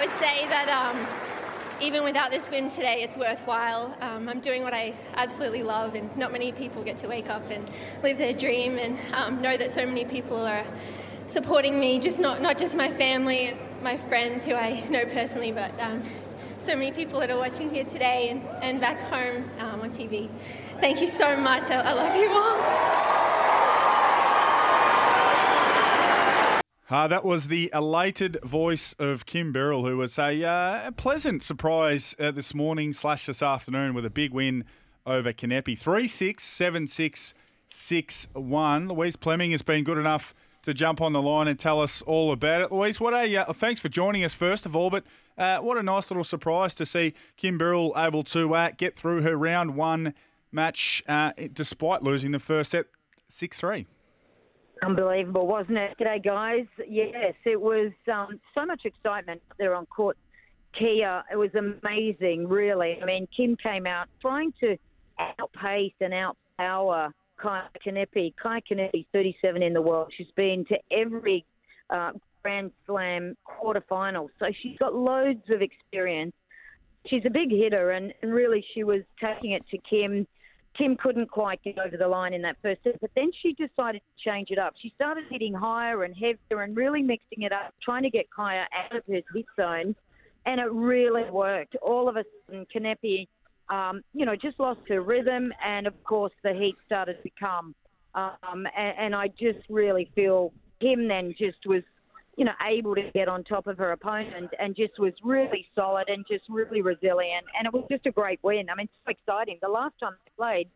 I would say that um, even without this win today, it's worthwhile. Um, I'm doing what I absolutely love, and not many people get to wake up and live their dream and um, know that so many people are supporting me, just not, not just my family and my friends who I know personally, but um, so many people that are watching here today and, and back home um, on TV. Thank you so much. I, I love you all. Uh, that was the elated voice of Kim Birrell, who was a, uh, pleasant surprise uh, this morning slash this afternoon with a big win over Kanepi. 3 6, 7 6, 6 1. Louise Pleming has been good enough to jump on the line and tell us all about it. Louise, what a uh, thanks for joining us first of all, but uh, what a nice little surprise to see Kim Birrell able to uh, get through her round one match despite losing the first set 6 3. Unbelievable, wasn't it? G'day, guys. Yes, it was um, so much excitement there on court. Kia, it was amazing, really. I mean, Kim came out trying to outpace and outpower Kai Kanepi. Kai Kanepi, 37 in the world. She's been to every uh, Grand Slam quarterfinal, so she's got loads of experience. She's a big hitter, and really, she was taking it to Kim Kim couldn't quite get over the line in that first set, but then she decided to change it up. She started hitting higher and heavier and really mixing it up, trying to get Kaia out of her hit zone, and it really worked. All of a sudden, Kanepi, um, you know, just lost her rhythm, and of course, the heat started to come. Um, and, and I just really feel Kim then just was you know, able to get on top of her opponent and just was really solid and just really resilient. And it was just a great win. I mean, so exciting. The last time they played,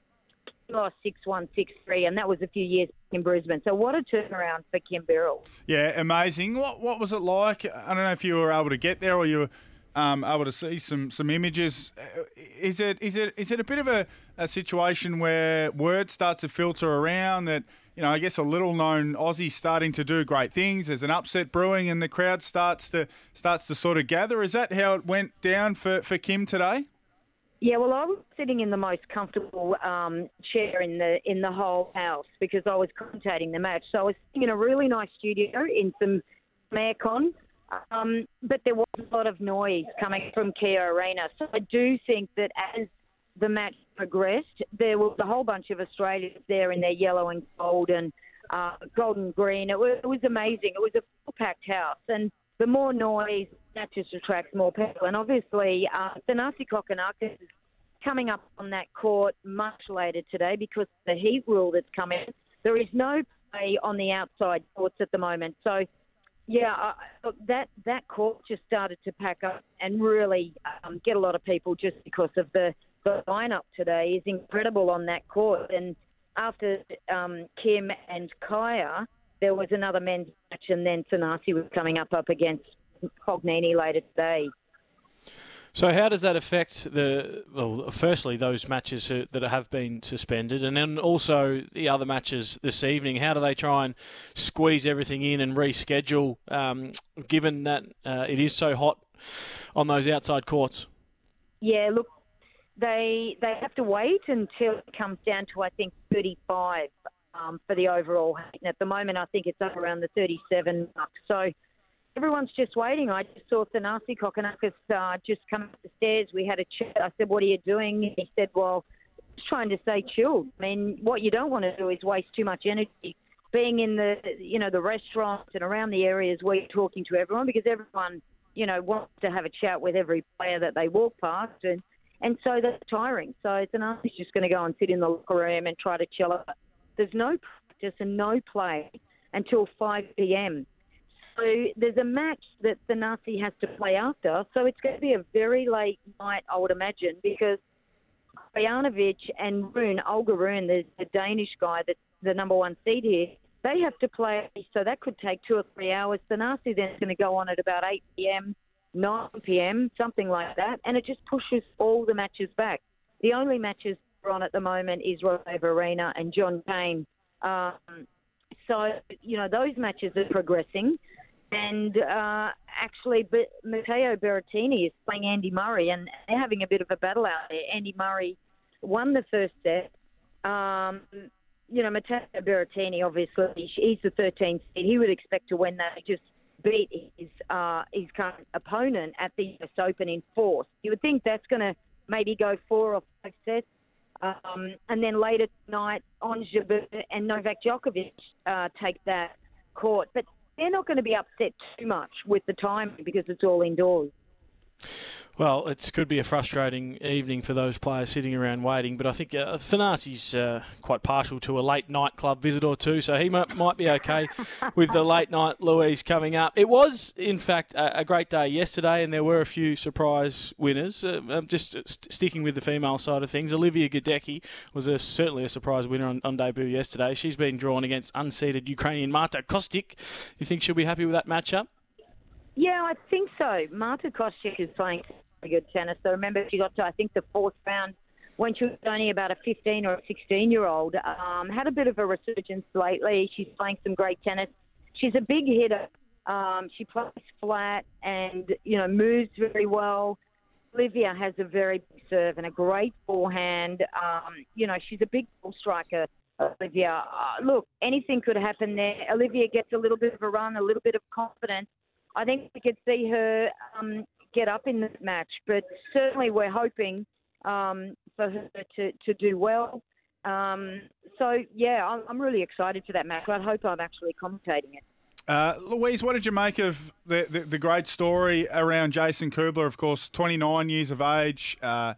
lost 6 1, 6 3, and that was a few years in Brisbane. So, what a turnaround for Kim Birrell. Yeah, amazing. What, what was it like? I don't know if you were able to get there or you were. Um, able to see some some images. Is it is it is it a bit of a, a situation where word starts to filter around that you know, I guess a little known Aussie starting to do great things. There's an upset brewing, and the crowd starts to starts to sort of gather. Is that how it went down for, for Kim today? Yeah, well, I was sitting in the most comfortable um, chair in the in the whole house because I was commentating the match. So I was in a really nice studio in some, some aircon, um, but there was a lot of noise coming from Kia Arena. So I do think that as the match progressed, there was a whole bunch of Australians there in their yellow and gold and uh, golden green. It was, it was amazing. It was a full packed house, and the more noise, that just attracts more people. And obviously, uh, Thanasi Kokkinakis is coming up on that court much later today because the heat rule that's coming. There is no play on the outside courts at the moment, so yeah, that that court just started to pack up and really um, get a lot of people just because of the the lineup today is incredible on that court. And after um, Kim and Kaia, there was another men's match, and then Thanasi was coming up up against Fognini later today. So, how does that affect the? Well, firstly, those matches that have been suspended, and then also the other matches this evening. How do they try and squeeze everything in and reschedule, um, given that uh, it is so hot on those outside courts? Yeah, look, they they have to wait until it comes down to I think 35 um, for the overall. And at the moment, I think it's up around the 37 mark. So everyone's just waiting. I just saw Thanasi Kokkinakis uh, just come up the stairs. We had a chat. I said, "What are you doing?" He said, "Well, just trying to stay chilled. I mean, what you don't want to do is waste too much energy." Being in the, you know, the restaurants and around the areas where you're talking to everyone, because everyone, you know, wants to have a chat with every player that they walk past, and and so that's tiring. So it's an he's just going to go and sit in the locker room and try to chill out. There's no practice and no play until 5 p.m. So there's a match that Thanasi has to play after. So it's going to be a very late night, I would imagine, because Bojanovic and Rune, Holger Rune, the, the Danish guy that's the number one seed here, they have to play. So that could take two or three hours. Thanasi then is going to go on at about 8 p.m 9 p.m., something like that, and it just pushes all the matches back. The only matches we're on at the moment is Rover Arena and John Cain. Um, so, you know, those matches are progressing. And uh, actually, but Matteo Berrettini is playing Andy Murray, and they're having a bit of a battle out there. Andy Murray won the first set. Um, you know, Matteo Berrettini, obviously, he's the 13th seed. He would expect to win that. He just beat his uh, his current opponent at the US Open in fourth. You would think that's going to maybe go four or five sets. Um, and then later tonight, Ons Jabeur and Novak Djokovic uh, take that court. But they're not going to be upset too much with the timing because it's all indoors. Well, it could be a frustrating evening for those players sitting around waiting, but I think uh, Thanasi's uh, quite partial to a late night club visit or two, so he might, might be okay with the late night Louise coming up. It was, in fact, a, a great day yesterday, and there were a few surprise winners. Uh, um, just st- sticking with the female side of things, Olivia Gadecki was a, certainly a surprise winner on, on debut yesterday. She's been drawn against unseeded Ukrainian Marta Kostyuk. You think she'll be happy with that matchup? Yeah, I think so. Marta Kostyuk is playing good tennis. So remember, she got to I think the fourth round when she was only about a 15 or a 16 year old. Um, had a bit of a resurgence lately. She's playing some great tennis. She's a big hitter. Um, she plays flat and you know moves very well. Olivia has a very big serve and a great forehand. Um, you know she's a big ball striker. Olivia, uh, look, anything could happen there. Olivia gets a little bit of a run, a little bit of confidence. I think we could see her um, get up in this match. But certainly, we're hoping um, for her to, to do well. Um, so, yeah, I'm, I'm really excited for that match. I hope I'm actually commentating it. Uh, Louise, what did you make of the, the, the, great story around Jason Kubler? Of course, 29 years of age. Uh,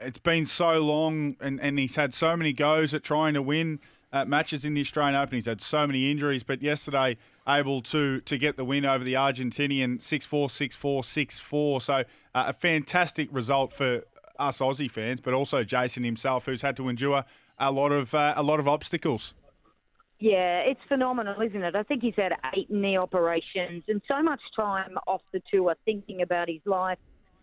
it's been so long, and, and he's had so many goes at trying to win uh, matches in the Australian Open. He's had so many injuries, but yesterday able to to get the win over the Argentinian 6-4, 6-4, 6-4. So uh, a fantastic result for us Aussie fans, but also Jason himself, who's had to endure a lot of uh, a lot of obstacles. Yeah, it's phenomenal, isn't it? I think he's had eight knee operations and so much time off the tour thinking about his life.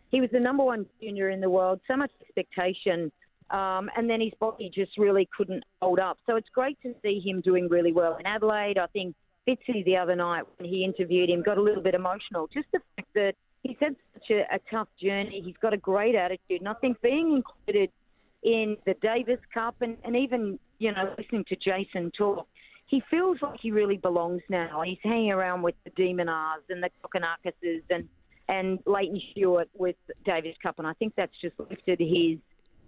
He was the number one junior in the world, so much expectation, um, and then his body just really couldn't hold up. So it's great to see him doing really well in Adelaide. I think Fitzy the other night when he interviewed him got a little bit emotional. Just the fact that he's had such a, a tough journey. He's got a great attitude, and I think being included in the Davis Cup and, and even you know listening to Jason talk, he feels like he really belongs now. He's hanging around with the de Minaurs and the Kokkinakis and and Lleyton Hewitt with Davis Cup, and I think that's just lifted his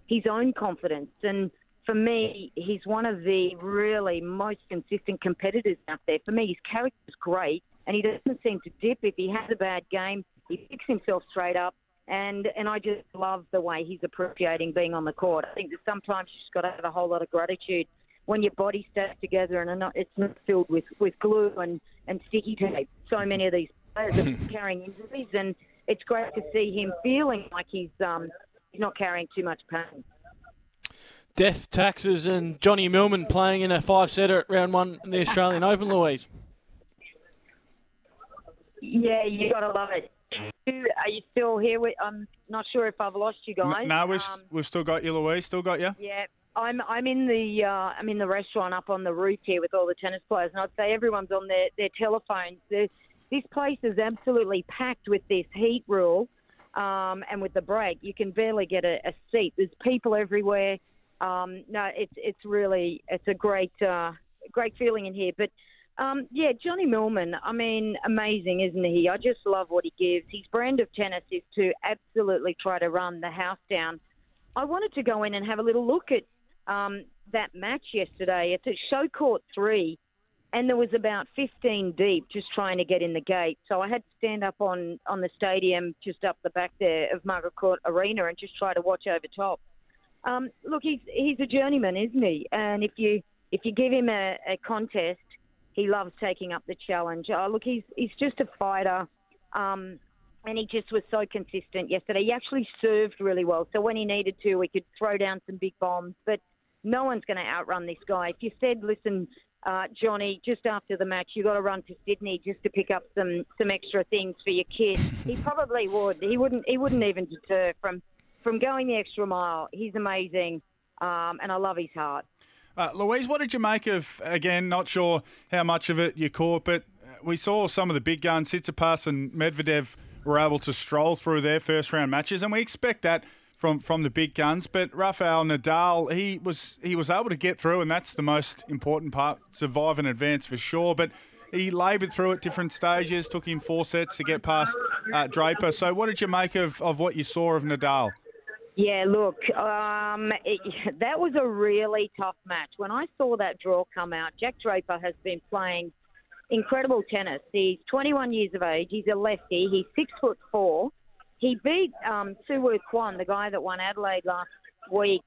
his own confidence and for me, he's one of the really most consistent competitors out there. For me, his character's great, and he doesn't seem to dip. If he has a bad game, he picks himself straight up. And and I just love the way he's appreciating being on the court. I think that sometimes you just got to have a whole lot of gratitude when your body stays together and not, it's not filled with, with glue and, and sticky tape. So many of these players are carrying injuries, and it's great to see him feeling like he's um, he's not carrying too much pain. Death Taxes and Johnny Millman playing in a five setter at round one in the Australian Open, Louise. Yeah, you gotta love it. Are you still here? I'm not sure if I've lost you guys. No, we've, um, we've still got you, Louise. Still got you. Yeah, I'm I'm in the uh, I'm in the restaurant up on the roof here with all the tennis players, and I'd say everyone's on their their telephones. this place is absolutely packed with this heat rule, um, and with the break, you can barely get a, a seat. There's people everywhere um, no, it's it's really it's a great uh, great feeling in here. But um, yeah, Johnny Millman, I mean, amazing, isn't he? I just love what he gives. His brand of tennis is to absolutely try to run the house down. I wanted to go in and have a little look at um, that match yesterday. It's at Show Court 3, and there was about 15 deep just trying to get in the gate. So I had to stand up on, on the stadium just up the back there of Margaret Court Arena and just try to watch over top. Um, look, he's he's a journeyman, isn't he? And if you if you give him a, a contest, he loves taking up the challenge. Oh, look, he's he's just a fighter, um, and he just was so consistent yesterday. He actually served really well, so when he needed to, he could throw down some big bombs. But no one's going to outrun this guy. If you said, listen, uh, Johnny, just after the match, you've got to run to Sydney just to pick up some some extra things for your kid. he probably would. He wouldn't. He wouldn't even deter from from going the extra mile. He's amazing, um, and I love his heart. Uh, Louise, what did you make of? Again, not sure how much of it you caught, but we saw some of the big guns, Tsitsipas and Medvedev, were able to stroll through their first round matches, and we expect that from from the big guns. But Rafael Nadal, he was he was able to get through, and that's the most important part: survive and advance for sure. But he laboured through at different stages. Took him four sets to get past uh, Draper. So, what did you make of, of what you saw of Nadal? Yeah, look, um, it, that was a really tough match. When I saw that draw come out, Jack Draper has been playing incredible tennis. He's 21 years of age. He's a lefty. He's six foot four. He beat um, Woo Kwon, the guy that won Adelaide last week.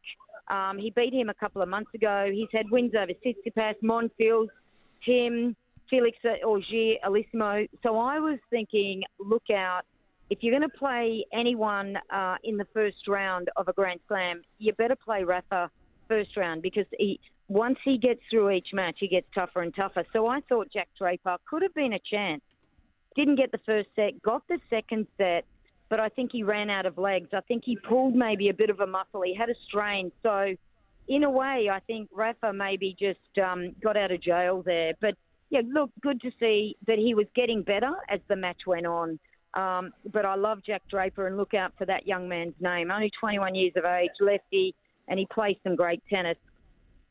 Um, he beat him a couple of months ago. He's had wins over Tsitsipas, Monfils, Thiem, Felix Auger, Aliassime. So I was thinking, look out if you're going to play anyone uh, in the first round of a Grand Slam, you better play Rafa first round because he, once he gets through each match, he gets tougher and tougher. So I thought Jack Draper could have been a chance. Didn't get the first set, got the second set, but I think he ran out of legs. I think he pulled maybe a bit of a muscle. He had a strain. So, in a way, I think Rafa maybe just um, got out of jail there. But yeah, look, good to see that he was getting better as the match went on. Um, but I love Jack Draper and look out for that young man's name. Only 21 years of age, lefty, and he plays some great tennis.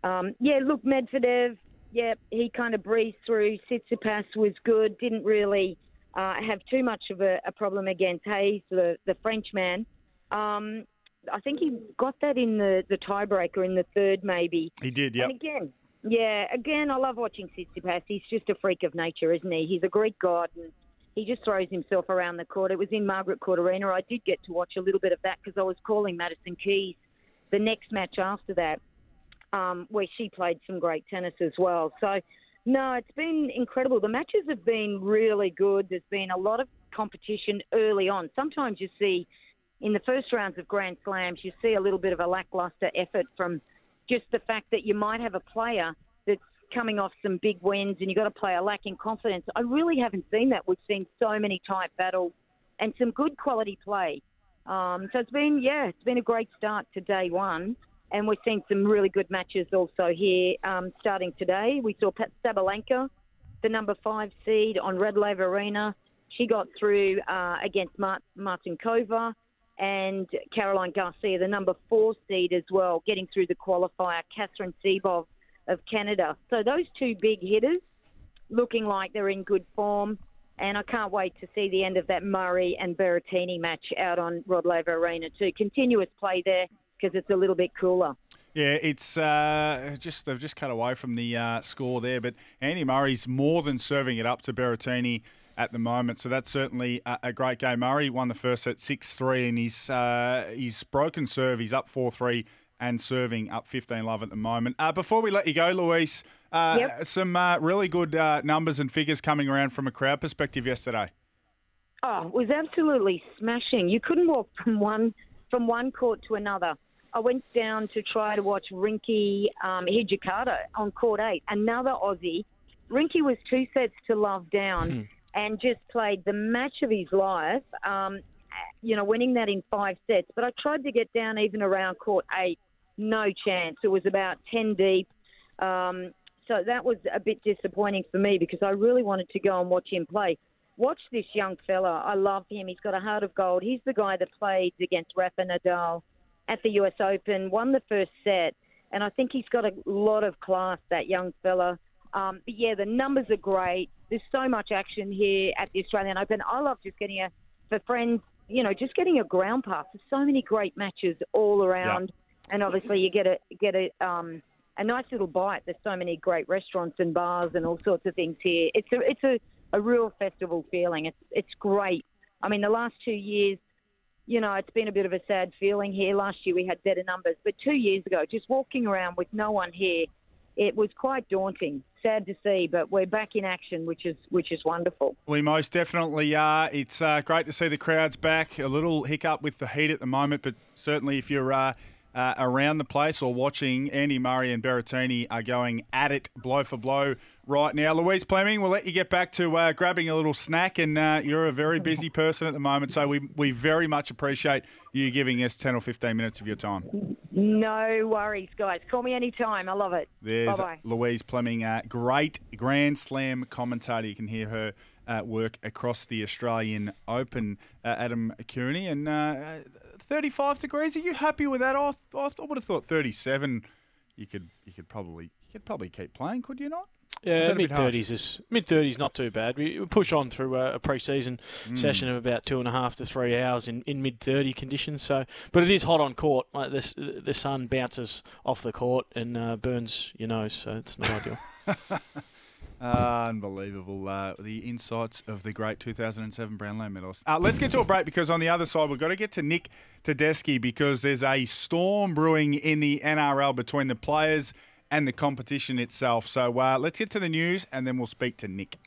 Um, yeah, look, Medvedev, yeah, he kind of breezed through. Tsitsipas was good, didn't really uh, have too much of a, a, problem against Halys, the, the Frenchman. Um, I think he got that in the, the tiebreaker in the third, maybe. He did, yeah. And again, yeah, again, I love watching Tsitsipas. He's just a freak of nature, isn't he? He's a Greek god, and he just throws himself around the court. It was in Margaret Court Arena. I did get to watch a little bit of that because I was calling Madison Keys the next match after that, um, where she played some great tennis as well. So, no, it's been incredible. The matches have been really good. There's been a lot of competition early on. Sometimes you see in the first rounds of Grand Slams, you see a little bit of a lackluster effort from just the fact that you might have a player coming off some big wins and you've got to play a lacking confidence. I really haven't seen that. We've seen so many tight battles and some good quality play. Um, so it's been, yeah, it's been a great start to day one. And we're seeing some really good matches also here um, starting today. We saw Pat Sabalenka, the number five seed on Rod Laver Arena. She got through uh, against Mart- Martincova and Caroline Garcia, the number four seed as well, getting through the qualifier. Katherine Sebov of Canada. So those two big hitters looking like they're in good form. And I can't wait to see the end of that Murray and Berrettini match out on Rod Laver Arena too. Continuous play there because it's a little bit cooler. Yeah, it's uh, just they've just cut away from the uh, score there, but Andy Murray's more than serving it up to Berrettini at the moment. So that's certainly a, a great game. Murray won the first set six three, and he's uh, he's broken serve. He's up four three and serving up 15 love at the moment. Uh, before we let you go, Louise, uh, yep. some uh, really good uh, numbers and figures coming around from a crowd perspective yesterday. Oh, it was absolutely smashing. You couldn't walk from one from one court to another. I went down to try to watch Rinky um, Hijikata on court eight, another Aussie. Rinky was two sets to love down hmm. and just played the match of his life. Um, you know, winning that in five sets. But I tried to get down even around court eight no chance. It was about 10 deep. Um, so that was a bit disappointing for me because I really wanted to go and watch him play. Watch this young fella. I love him. He's got a heart of gold. He's the guy that played against Rafa Nadal at the US Open, won the first set, and I think he's got a lot of class, that young fella. Um, but yeah, the numbers are great. There's so much action here at the Australian Open. I love just getting a, for friends, you know, just getting a ground pass. There's so many great matches all around. Yeah and obviously you get a get a um, a nice little bite. There's so many great restaurants and bars and all sorts of things here. It's a it's a, a real festival feeling. It's it's great. I mean, the last two years, you know, it's been a bit of a sad feeling here. Last year we had better numbers, but two years ago, just walking around with no one here, it was quite daunting. Sad to see, but we're back in action, which is which is wonderful. We most definitely are. It's uh, great to see the crowds back. A little hiccup with the heat at the moment, but certainly if you're uh, uh, around the place or watching, Andy Murray and Berrettini are going at it blow for blow right now. Louise Pleming, we'll let you get back to uh, grabbing a little snack, and uh, you're a very busy person at the moment, so we, we very much appreciate you giving us 10 or 15 minutes of your time. No worries, guys. Call me anytime. I love it. There's Bye-bye. Louise Pleming, uh, great Grand Slam commentator. You can hear her uh, work across the Australian Open, uh, Adam Cooney. And uh, 35 degrees, are you happy with that? I, th- I would have thought 37 you could you could probably you could probably keep playing, could you not? Yeah, that a bit mid thirties is mid thirties not too bad. We we push on through a, a pre-season Mm. session of about two and a half to three hours in, in mid thirty conditions. So, but it is hot on court. Like this, the sun bounces off the court and uh, burns your nose, so it's not ideal. Uh, unbelievable. Uh, the insights of the great 2007 Brownlow medalist. Uh, let's get to a break because on the other side, we've got to get to Nick Tedeschi because there's a storm brewing in the NRL between the players and the competition itself. So uh, let's get to the news and then we'll speak to Nick.